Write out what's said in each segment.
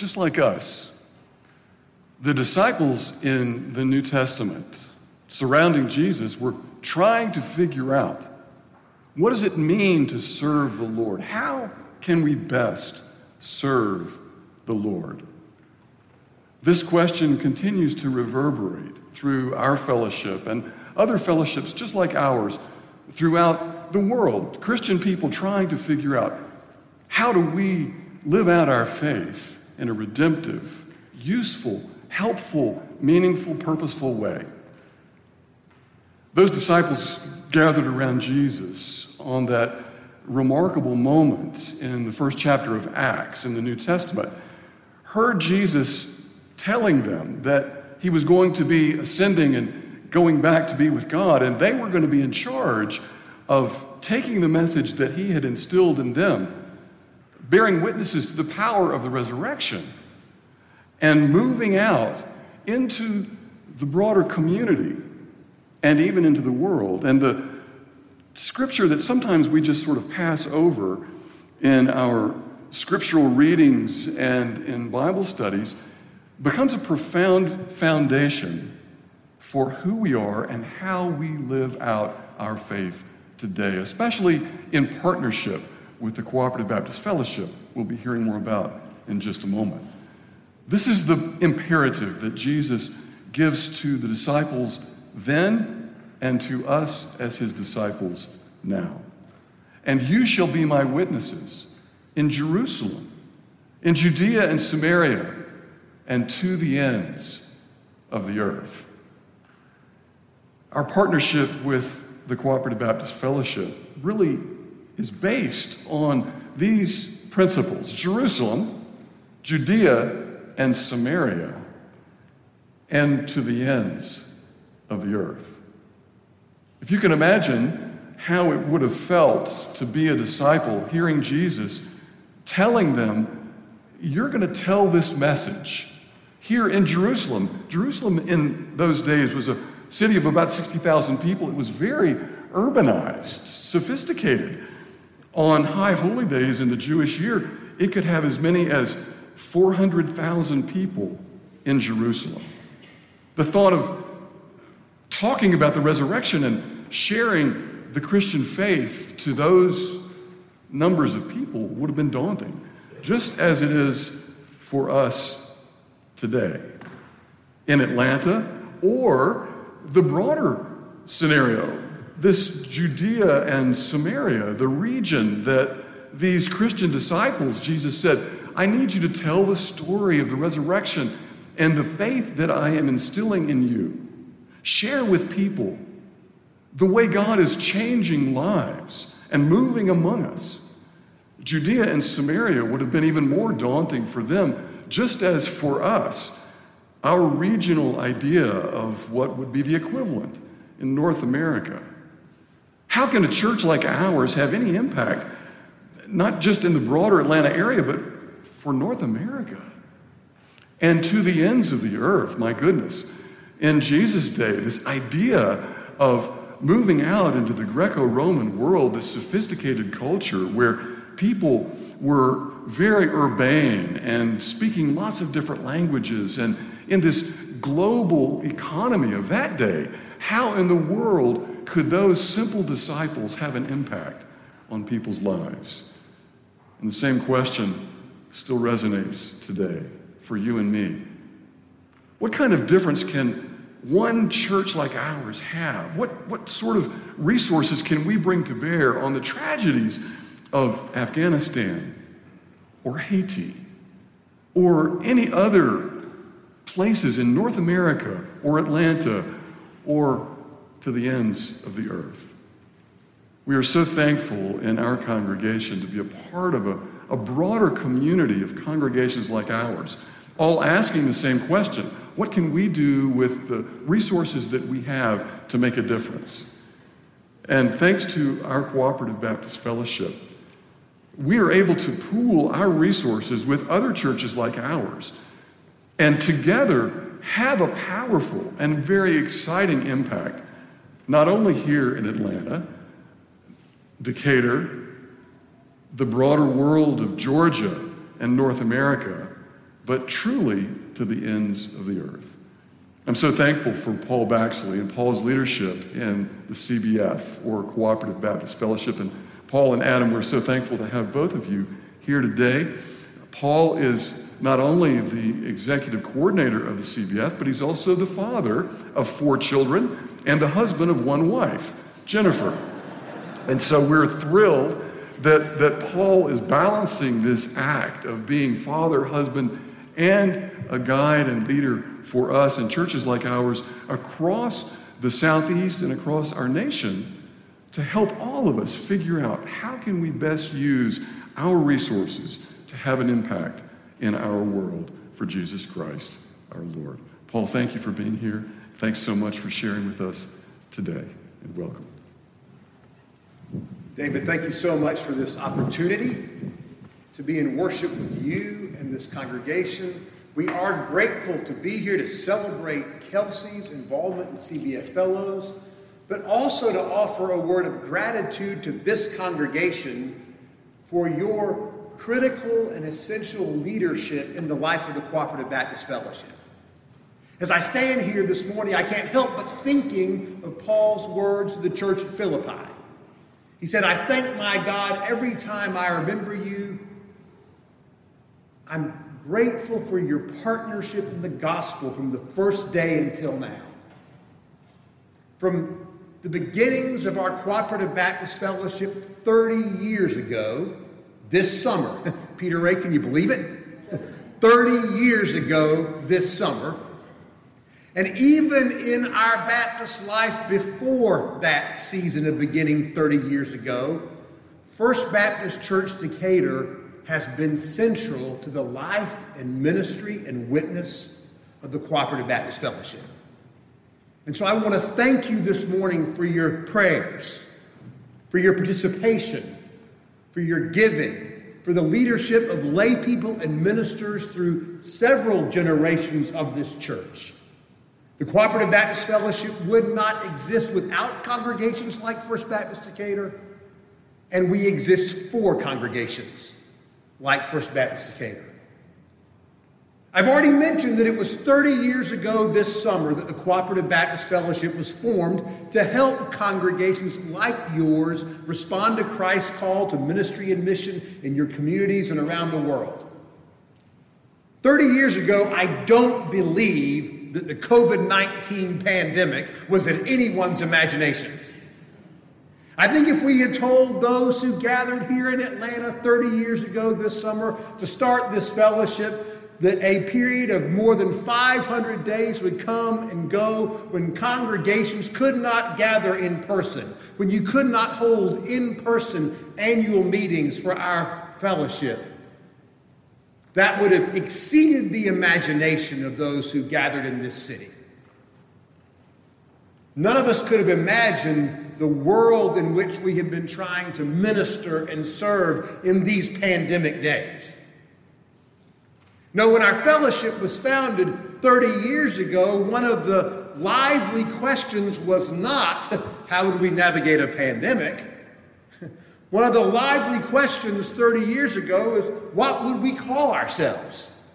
just like us. The disciples in the New Testament surrounding Jesus were trying to figure out what does it mean to serve the Lord? How can we best serve the Lord? This question continues to reverberate through our fellowship and other fellowships just like ours throughout the world. Christian people trying to figure out how do we live out our faith in a redemptive, useful, helpful, meaningful, purposeful way. Those disciples gathered around Jesus on that remarkable moment in the first chapter of Acts in the New Testament heard Jesus telling them that he was going to be ascending and going back to be with God, and they were going to be in charge of taking the message that he had instilled in them, bearing witnesses to the power of the resurrection, and moving out into the broader community and even into the world. And the scripture that sometimes we just sort of pass over in our scriptural readings and in Bible studies becomes a profound foundation for who we are and how we live out our faith today, especially in partnership with the Cooperative Baptist Fellowship, we'll be hearing more about in just a moment. This is the imperative that Jesus gives to the disciples then and to us as his disciples now. And you shall be my witnesses in Jerusalem, in Judea and Samaria and to the ends of the earth. Our partnership with the Cooperative Baptist Fellowship really is based on these principles Jerusalem, Judea, and Samaria, and to the ends of the earth. If you can imagine how it would have felt to be a disciple hearing Jesus telling them, You're going to tell this message here in Jerusalem. Jerusalem in those days was a city of about 60,000 people. It was very urbanized, sophisticated. On high holy days in the Jewish year, it could have as many as 400,000 people in Jerusalem. The thought of talking about the resurrection and sharing the Christian faith to those numbers of people would have been daunting, just as it is for us today in Atlanta or the broader scenario, this Judea and Samaria, the region that these Christian disciples, Jesus said, I need you to tell the story of the resurrection and the faith that I am instilling in you. Share with people the way God is changing lives and moving among us. Judea and Samaria would have been even more daunting for them just as for us, our regional idea of what would be the equivalent in North America. How can a church like ours have any impact, not just in the broader Atlanta area, but for North America and to the ends of the earth? My goodness. In Jesus' day, this idea of moving out into the Greco Roman world, this sophisticated culture where people were very urbane and speaking lots of different languages. And in this global economy of that day, how in the world could those simple disciples have an impact on people's lives? And the same question still resonates today for you and me. What kind of difference can one church like ours have? What, what sort of resources can we bring to bear on the tragedies of Afghanistan or Haiti or any other places in North America or Atlanta or to the ends of the earth. We are so thankful in our congregation to be a part of a, a broader community of congregations like ours, all asking the same question what can we do with the resources that we have to make a difference? And thanks to our Cooperative Baptist Fellowship, we are able to pool our resources with other churches like ours and together have a powerful and very exciting impact, not only here in Atlanta, Decatur, the broader world of Georgia and North America, but truly to the ends of the earth. I'm so thankful for Paul Baxley and Paul's leadership in the CBF, or Cooperative Baptist Fellowship. And Paul and Adam, we're so thankful to have both of you here today. Paul is not only the executive coordinator of the CBF, but he's also the father of four children and the husband of one wife, Jennifer. And so we're thrilled that, that Paul is balancing this act of being father, husband, and a guide and leader for us in churches like ours across the Southeast and across our nation to help all of us figure out how can we best use our resources to have an impact in our world for Jesus Christ, our Lord. Paul, thank you for being here. Thanks so much for sharing with us today, and welcome. David, thank you so much for this opportunity to be in worship with you and this congregation. We are grateful to be here to celebrate Kelsey's involvement in CBF Fellows, but also to offer a word of gratitude to this congregation for your critical and essential leadership in the life of the Cooperative Baptist Fellowship. As I stand here this morning, I can't help but thinking of Paul's words to the church at Philippi. He said, I thank my God every time I remember you. I'm grateful for your partnership in the gospel from the first day until now. From the beginnings of our Cooperative Baptist Fellowship 30 years ago, this summer, Peter Ray, can you believe it? 30 years ago this summer, and even in our Baptist life before that season of beginning 30 years ago, First Baptist Church Decatur has been central to the life and ministry and witness of the Cooperative Baptist Fellowship. And so I want to thank you this morning for your prayers, for your participation, for your giving, for the leadership of lay people and ministers through several generations of this church. The Cooperative Baptist Fellowship would not exist without congregations like First Baptist Decatur, and we exist for congregations like First Baptist Decatur. I've already mentioned that it was 30 years ago this summer that the Cooperative Baptist Fellowship was formed to help congregations like yours respond to Christ's call to ministry and mission in your communities and around the world. 30 years ago, I don't believe that the COVID 19 pandemic was in anyone's imaginations. I think if we had told those who gathered here in Atlanta 30 years ago this summer to start this fellowship that a period of more than 500 days would come and go when congregations could not gather in person, when you could not hold in person annual meetings for our fellowship, that would have exceeded the imagination of those who gathered in this city. None of us could have imagined the world in which we have been trying to minister and serve in these pandemic days. No, when our fellowship was founded 30 years ago, one of the lively questions was not how would we navigate a pandemic? One of the lively questions 30 years ago is what would we call ourselves?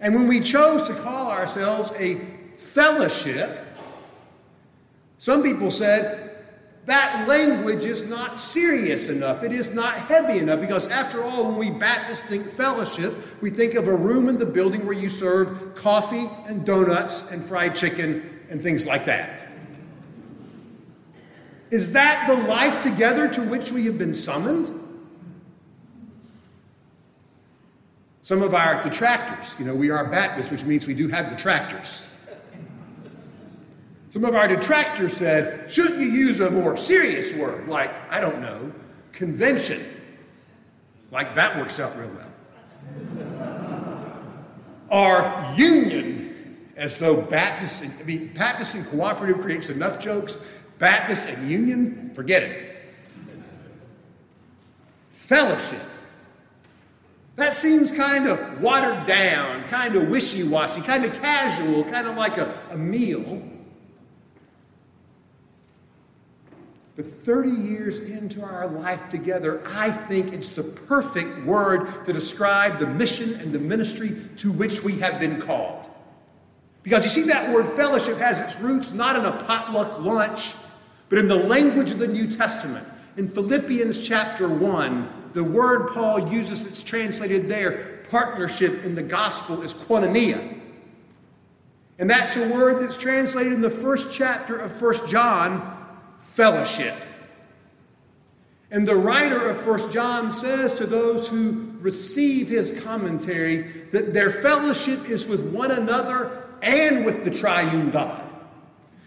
And when we chose to call ourselves a fellowship, some people said that language is not serious enough. It is not heavy enough because, after all, when we Baptists think fellowship, we think of a room in the building where you serve coffee and donuts and fried chicken and things like that. Is that the life together to which we have been summoned? Some of our detractors, you know, we are Baptists, which means we do have detractors. Some of our detractors said, shouldn't you use a more serious word, like, I don't know, convention? Like that works out real well. Our union, as though Baptist, I mean, Baptist and cooperative creates enough jokes Baptist and Union, forget it. Fellowship. That seems kind of watered down, kind of wishy washy, kind of casual, kind of like a, a meal. But 30 years into our life together, I think it's the perfect word to describe the mission and the ministry to which we have been called. Because you see, that word fellowship has its roots not in a potluck lunch, but in the language of the New Testament. In Philippians chapter 1, the word Paul uses that's translated there, partnership in the gospel, is koinonia. And that's a word that's translated in the first chapter of First John, fellowship. And the writer of First John says to those who receive his commentary that their fellowship is with one another and with the triune God.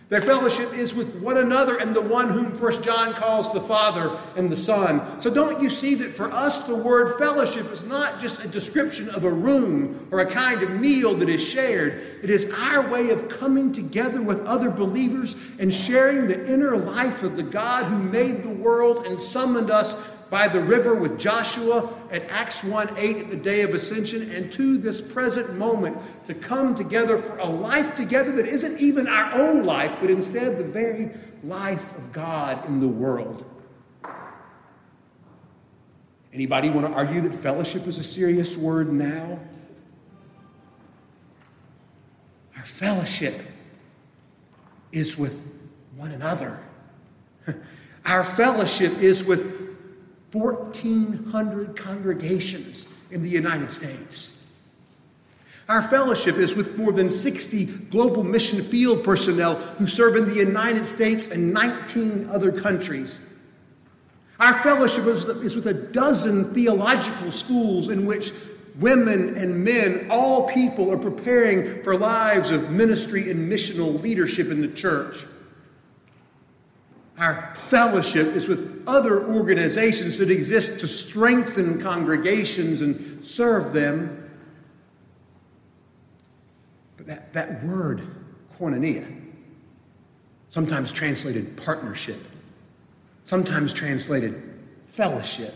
Their fellowship is with one another and the one whom First John calls the Father and the Son. So don't you see that for us the word fellowship is not just a description of a room or a kind of meal that is shared. It is our way of coming together with other believers and sharing the inner life of the God who made the world and summoned us by the river with Joshua at Acts 1 8 at the day of ascension, and to this present moment to come together for a life together that isn't even our own life, but instead the very life of God in the world. Anybody want to argue that fellowship is a serious word now? Our fellowship is with one another. Our fellowship is with 1,400 congregations in the United States. Our fellowship is with more than 60 global mission field personnel who serve in the United States and 19 other countries. Our fellowship is with a dozen theological schools in which women and men, all people, are preparing for lives of ministry and missional leadership in the church. Our fellowship is with other organizations that exist to strengthen congregations and serve them. But that, that word, koinonia, sometimes translated partnership, sometimes translated fellowship,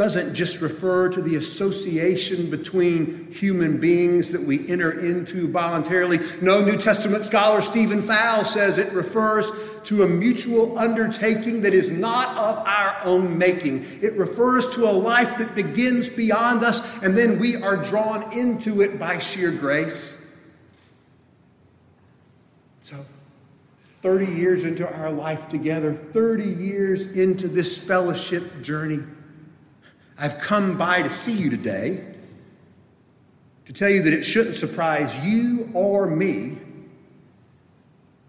doesn't just refer to the association between human beings that we enter into voluntarily. No, New Testament scholar Stephen Fowl says it refers to a mutual undertaking that is not of our own making. It refers to a life that begins beyond us and then we are drawn into it by sheer grace. So, 30 years into our life together, 30 years into this fellowship journey, I've come by to see you today to tell you that it shouldn't surprise you or me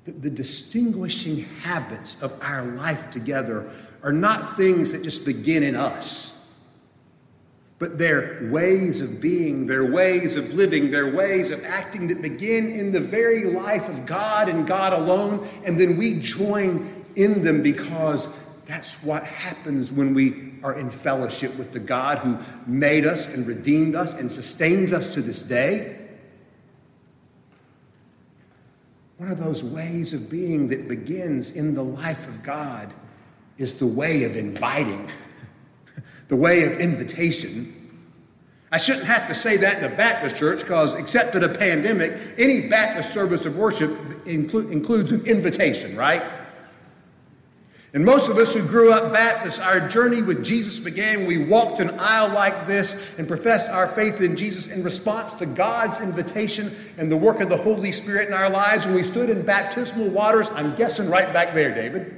that the distinguishing habits of our life together are not things that just begin in us, but they're ways of being, their ways of living, their ways of acting that begin in the very life of God and God alone, and then we join in them because that's what happens when we are in fellowship with the God who made us and redeemed us and sustains us to this day. One of those ways of being that begins in the life of God is the way of inviting, the way of invitation. I shouldn't have to say that in a Baptist church because, except in a pandemic, any Baptist service of worship inclu- includes an invitation, right? And most of us who grew up Baptist, our journey with Jesus began. We walked an aisle like this and professed our faith in Jesus in response to God's invitation and the work of the Holy Spirit in our lives. When we stood in baptismal waters, I'm guessing right back there, David.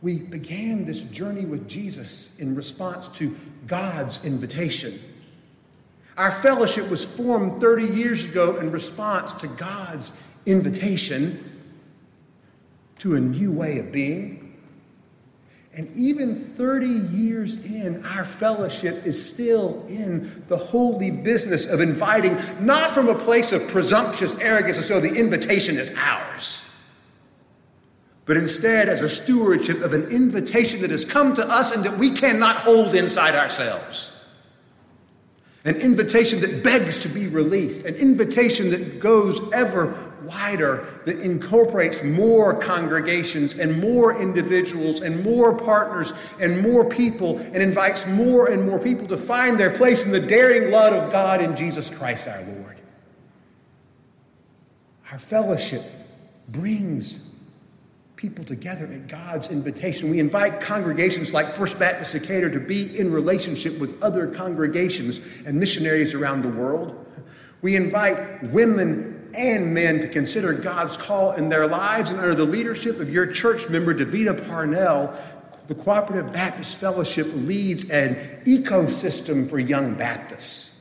We began this journey with Jesus in response to God's invitation. Our fellowship was formed 30 years ago in response to God's invitation to a new way of being. And even 30 years in, our fellowship is still in the holy business of inviting, not from a place of presumptuous arrogance, as though the invitation is ours, but instead as a stewardship of an invitation that has come to us and that we cannot hold inside ourselves. An invitation that begs to be released, an invitation that goes ever wider, that incorporates more congregations and more individuals and more partners and more people and invites more and more people to find their place in the daring love of God in Jesus Christ our Lord. Our fellowship brings people together at God's invitation. We invite congregations like First Baptist Decatur to be in relationship with other congregations and missionaries around the world. We invite women and men to consider God's call in their lives, and under the leadership of your church member, Davida Parnell, the Cooperative Baptist Fellowship leads an ecosystem for young Baptists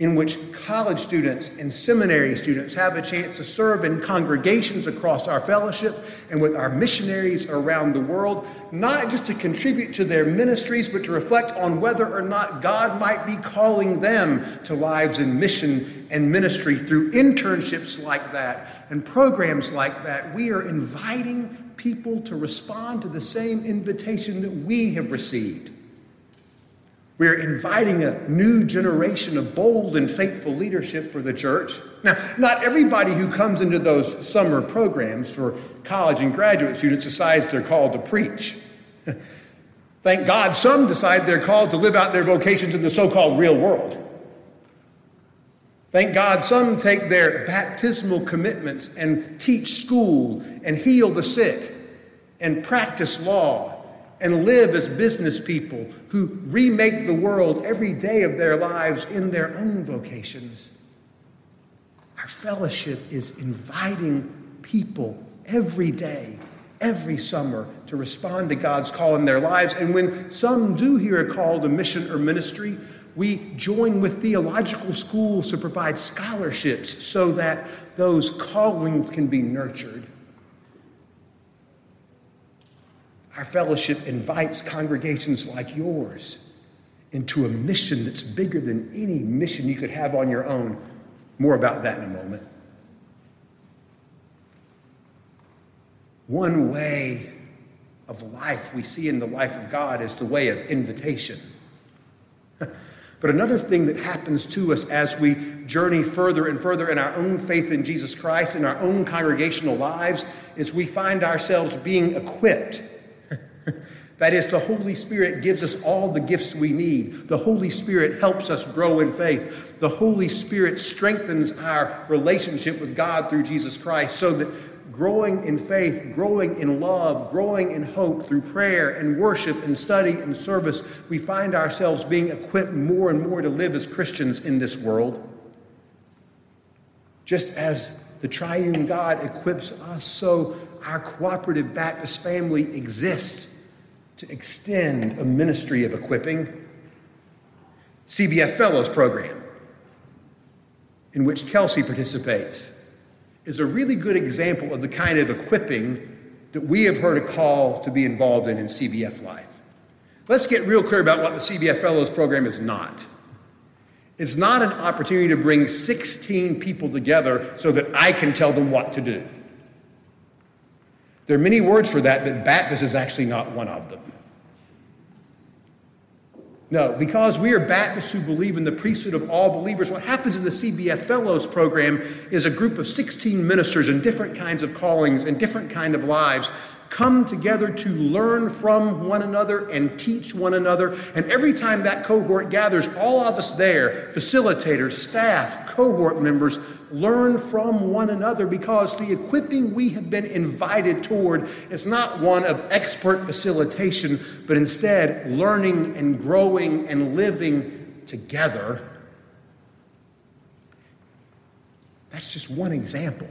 in which college students and seminary students have a chance to serve in congregations across our fellowship and with our missionaries around the world, not just to contribute to their ministries, but to reflect on whether or not God might be calling them to lives in mission and ministry through internships like that and programs like that. We are inviting people to respond to the same invitation that we have received. We're inviting a new generation of bold and faithful leadership for the church. Now, not everybody who comes into those summer programs for college and graduate students decides they're called to preach. Thank God some decide they're called to live out their vocations in the so called real world. Thank God some take their baptismal commitments and teach school and heal the sick and practice law and live as business people who remake the world every day of their lives in their own vocations. Our fellowship is inviting people every day, every summer, to respond to God's call in their lives. And when some do hear a call to mission or ministry, we join with theological schools to provide scholarships so that those callings can be nurtured. Our fellowship invites congregations like yours into a mission that's bigger than any mission you could have on your own. More about that in a moment. One way of life we see in the life of God is the way of invitation. But another thing that happens to us as we journey further and further in our own faith in Jesus Christ, in our own congregational lives, is we find ourselves being equipped that is, the Holy Spirit gives us all the gifts we need. The Holy Spirit helps us grow in faith. The Holy Spirit strengthens our relationship with God through Jesus Christ so that growing in faith, growing in love, growing in hope through prayer and worship and study and service, we find ourselves being equipped more and more to live as Christians in this world. Just as the triune God equips us, so our cooperative Baptist family exists to extend a ministry of equipping. CBF Fellows Program, in which Kelsey participates, is a really good example of the kind of equipping that we have heard a call to be involved in in CBF life. Let's get real clear about what the CBF Fellows Program is not. It's not an opportunity to bring 16 people together so that I can tell them what to do. There are many words for that, but Baptist is actually not one of them. No, because we are Baptists who believe in the priesthood of all believers, what happens in the CBF Fellows program is a group of 16 ministers in different kinds of callings and different kind of lives come together to learn from one another and teach one another. And every time that cohort gathers, all of us there, facilitators, staff, cohort members, learn from one another because the equipping we have been invited toward is not one of expert facilitation, but instead learning and growing and living together. That's just one example.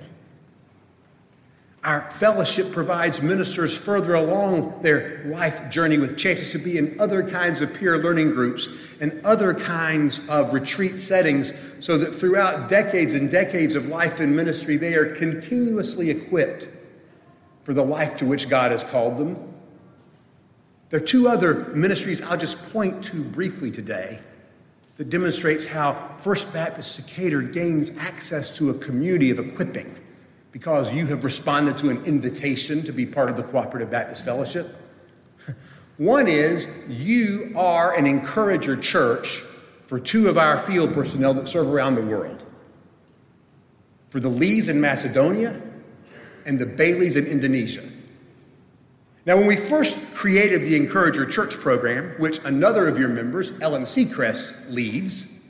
Our fellowship provides ministers further along their life journey with chances to be in other kinds of peer learning groups and other kinds of retreat settings so that throughout decades and decades of life in ministry, they are continuously equipped for the life to which God has called them. There are two other ministries I'll just point to briefly today that demonstrates how First Baptist Decatur gains access to a community of equipping because you have responded to an invitation to be part of the Cooperative Baptist Fellowship. One is you are an encourager church for two of our field personnel that serve around the world for the Lees in Macedonia and the Baileys in Indonesia. Now, when we first created the Encourager Church program, which another of your members, Ellen Seacrest, leads,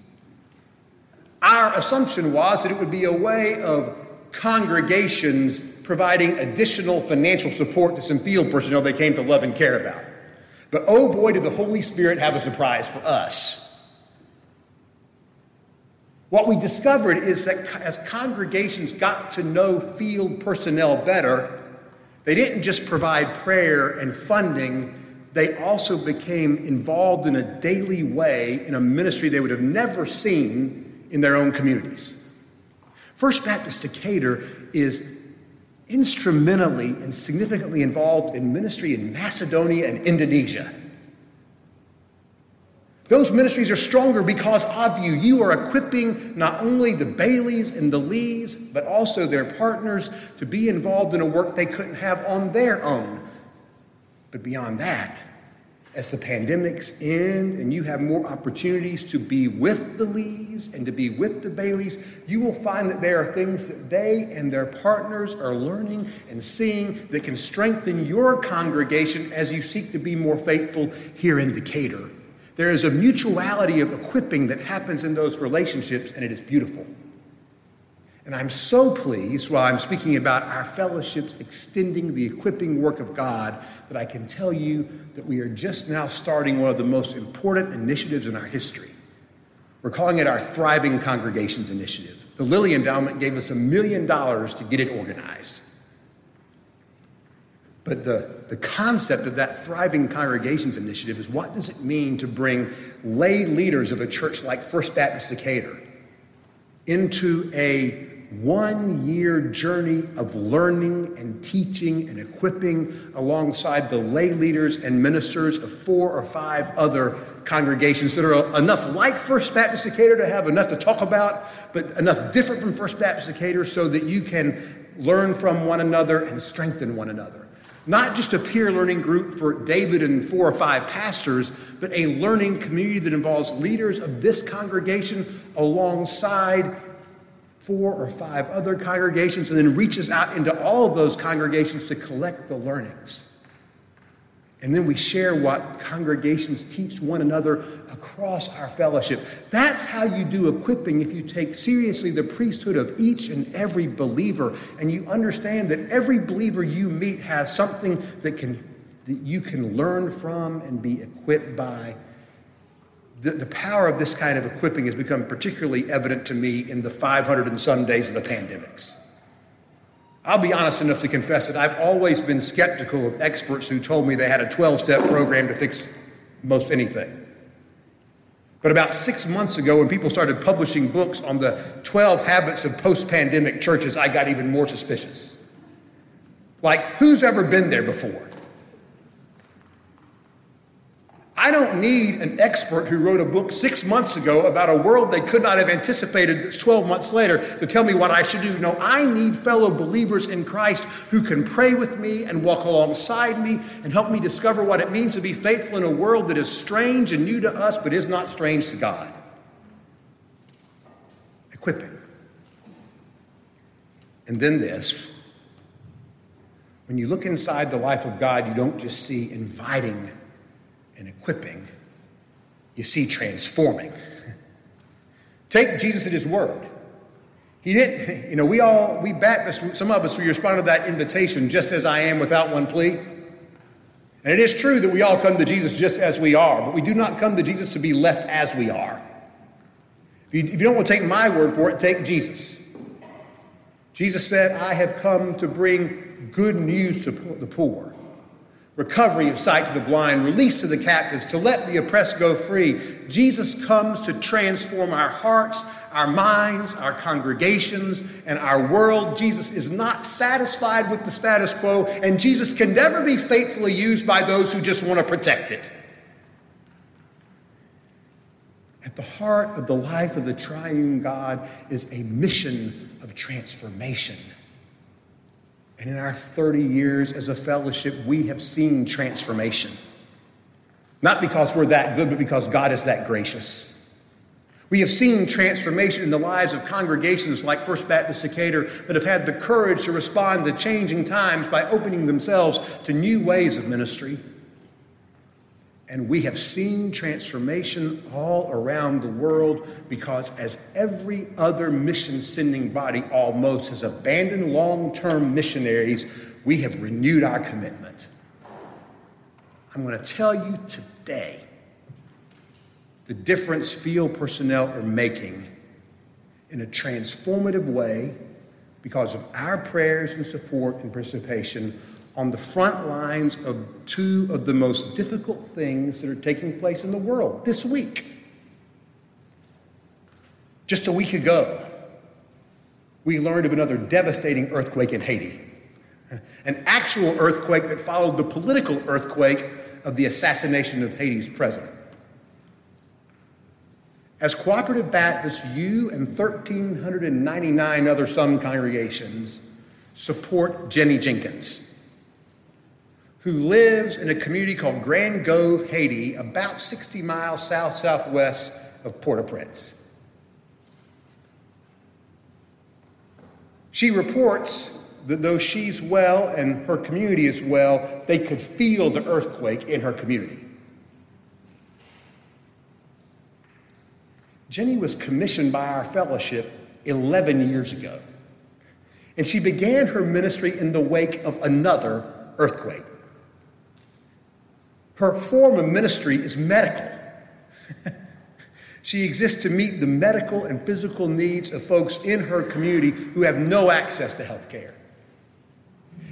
our assumption was that it would be a way of congregations providing additional financial support to some field personnel they came to love and care about. But oh boy, did the Holy Spirit have a surprise for us. What we discovered is that as congregations got to know field personnel better, they didn't just provide prayer and funding, they also became involved in a daily way in a ministry they would have never seen in their own communities. First Baptist Decatur is instrumentally and significantly involved in ministry in Macedonia and Indonesia. Those ministries are stronger because of you. You are equipping not only the Baileys and the Lees, but also their partners to be involved in a work they couldn't have on their own. But beyond that, as the pandemics end and you have more opportunities to be with the Lees and to be with the Baileys, you will find that there are things that they and their partners are learning and seeing that can strengthen your congregation as you seek to be more faithful here in Decatur. There is a mutuality of equipping that happens in those relationships, and it is beautiful. And I'm so pleased while I'm speaking about our fellowships extending the equipping work of God that I can tell you that we are just now starting one of the most important initiatives in our history. We're calling it our Thriving Congregations Initiative. The Lilly Endowment gave us a million dollars to get it organized. But the, the concept of that Thriving Congregations Initiative is what does it mean to bring lay leaders of a church like First Baptist Decatur into a one year journey of learning and teaching and equipping alongside the lay leaders and ministers of four or five other congregations that are enough like First Baptist Decatur to have enough to talk about, but enough different from First Baptist Decatur so that you can learn from one another and strengthen one another. Not just a peer learning group for David and four or five pastors, but a learning community that involves leaders of this congregation alongside four or five other congregations and then reaches out into all of those congregations to collect the learnings. And then we share what congregations teach one another across our fellowship. That's how you do equipping if you take seriously the priesthood of each and every believer and you understand that every believer you meet has something that, can, that you can learn from and be equipped by. The, the power of this kind of equipping has become particularly evident to me in the 500 and some days of the pandemics. I'll be honest enough to confess that I've always been skeptical of experts who told me they had a 12 step program to fix most anything. But about six months ago, when people started publishing books on the 12 habits of post pandemic churches, I got even more suspicious. Like, who's ever been there before? I don't need an expert who wrote a book six months ago about a world they could not have anticipated 12 months later to tell me what I should do. No, I need fellow believers in Christ who can pray with me and walk alongside me and help me discover what it means to be faithful in a world that is strange and new to us but is not strange to God. Equipping. And then this when you look inside the life of God, you don't just see inviting and equipping, you see transforming. Take Jesus at his word. He didn't, you know, we all, we Baptists, some of us, we respond to that invitation just as I am without one plea. And it is true that we all come to Jesus just as we are, but we do not come to Jesus to be left as we are. If you, if you don't want to take my word for it, take Jesus. Jesus said, I have come to bring good news to the poor recovery of sight to the blind, release to the captives, to let the oppressed go free. Jesus comes to transform our hearts, our minds, our congregations, and our world. Jesus is not satisfied with the status quo, and Jesus can never be faithfully used by those who just want to protect it. At the heart of the life of the triune God is a mission of transformation. And in our 30 years as a fellowship, we have seen transformation. Not because we're that good, but because God is that gracious. We have seen transformation in the lives of congregations like First Baptist Decatur that have had the courage to respond to changing times by opening themselves to new ways of ministry. And we have seen transformation all around the world because, as every other mission sending body almost has abandoned long term missionaries, we have renewed our commitment. I'm going to tell you today the difference field personnel are making in a transformative way because of our prayers and support and participation on the front lines of two of the most difficult things that are taking place in the world this week. Just a week ago, we learned of another devastating earthquake in Haiti, an actual earthquake that followed the political earthquake of the assassination of Haiti's president. As Cooperative Baptists, you and 1,399 other Sun congregations support Jenny Jenkins who lives in a community called Grand Goâve, Haiti, about 60 miles south southwest of Port au Prince. She reports that though she's well and her community is well, they could feel the earthquake in her community. Jenny was commissioned by our fellowship 11 years ago, and she began her ministry in the wake of another earthquake. Her form of ministry is medical. she exists to meet the medical and physical needs of folks in her community who have no access to health care.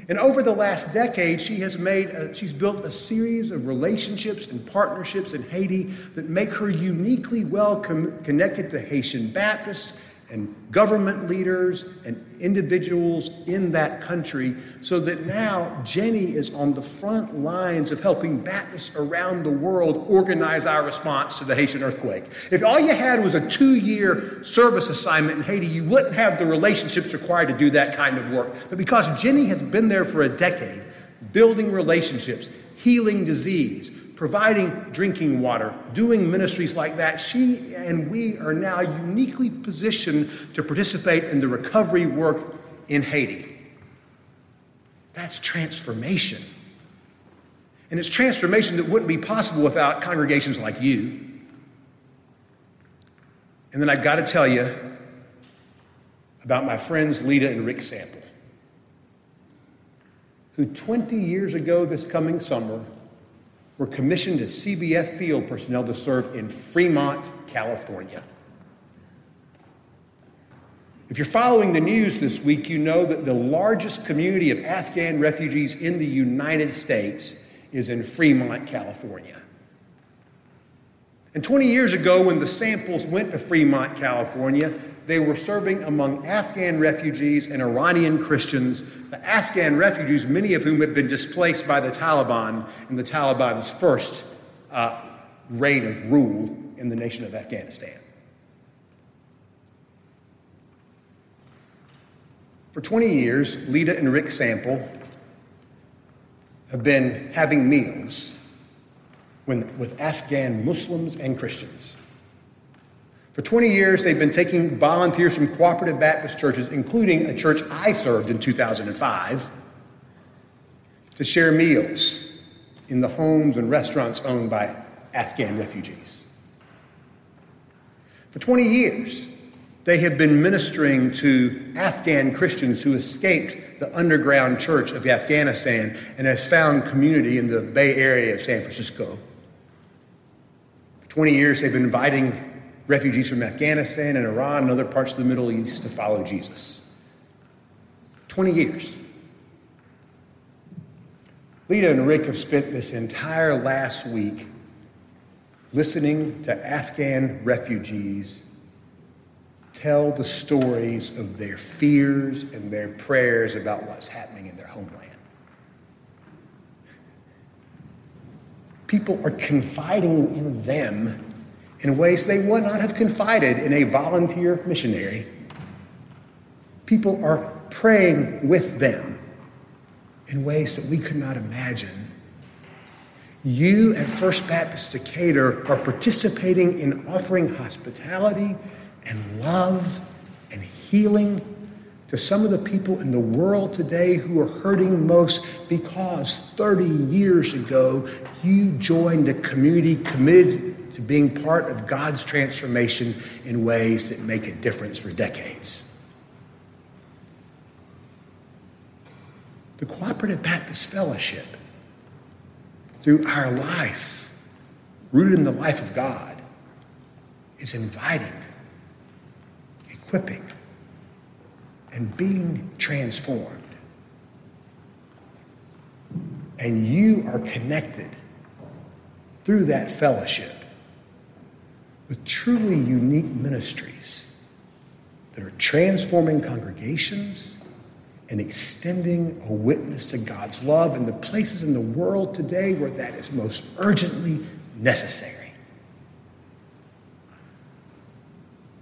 And over the last decade, she has made, a, she's built a series of relationships and partnerships in Haiti that make her uniquely well com- connected to Haitian Baptists and government leaders and individuals in that country so that now Jenny is on the front lines of helping Baptists around the world organize our response to the Haitian earthquake. If all you had was a two year service assignment in Haiti, you wouldn't have the relationships required to do that kind of work. But because Jenny has been there for a decade, building relationships, healing disease, providing drinking water, doing ministries like that, she and we are now uniquely positioned to participate in the recovery work in Haiti. That's transformation. And it's transformation that wouldn't be possible without congregations like you. And then I've got to tell you about my friends Lita and Rick Sample, who 20 years ago this coming summer were commissioned as CBF field personnel to serve in Fremont, California. If you're following the news this week, you know that the largest community of Afghan refugees in the United States is in Fremont, California. And 20 years ago, when the Samples went to Fremont, California, they were serving among Afghan refugees and Iranian Christians, the Afghan refugees, many of whom had been displaced by the Taliban in the Taliban's first uh, reign of rule in the nation of Afghanistan. For 20 years, Lita and Rick Sample have been having meals with Afghan Muslims and Christians. For 20 years, they've been taking volunteers from cooperative Baptist churches, including a church I served in 2005, to share meals in the homes and restaurants owned by Afghan refugees. For 20 years, they have been ministering to Afghan Christians who escaped the underground church of Afghanistan and have found community in the Bay Area of San Francisco. For 20 years, they've been inviting refugees from Afghanistan and Iran and other parts of the Middle East to follow Jesus. 20 years. Lita and Rick have spent this entire last week listening to Afghan refugees tell the stories of their fears and their prayers about what's happening in their homeland. People are confiding in them in ways they would not have confided in a volunteer missionary. People are praying with them in ways that we could not imagine. You at First Baptist Decatur are participating in offering hospitality and love and healing to some of the people in the world today who are hurting most because 30 years ago you joined a community committed to being part of God's transformation in ways that make a difference for decades. The Cooperative Baptist Fellowship, through our life, rooted in the life of God, is inviting, equipping, and being transformed. And you are connected through that fellowship with truly unique ministries that are transforming congregations and extending a witness to God's love in the places in the world today where that is most urgently necessary.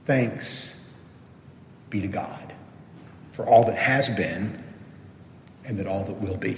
Thanks be to God for all that has been and that all that will be.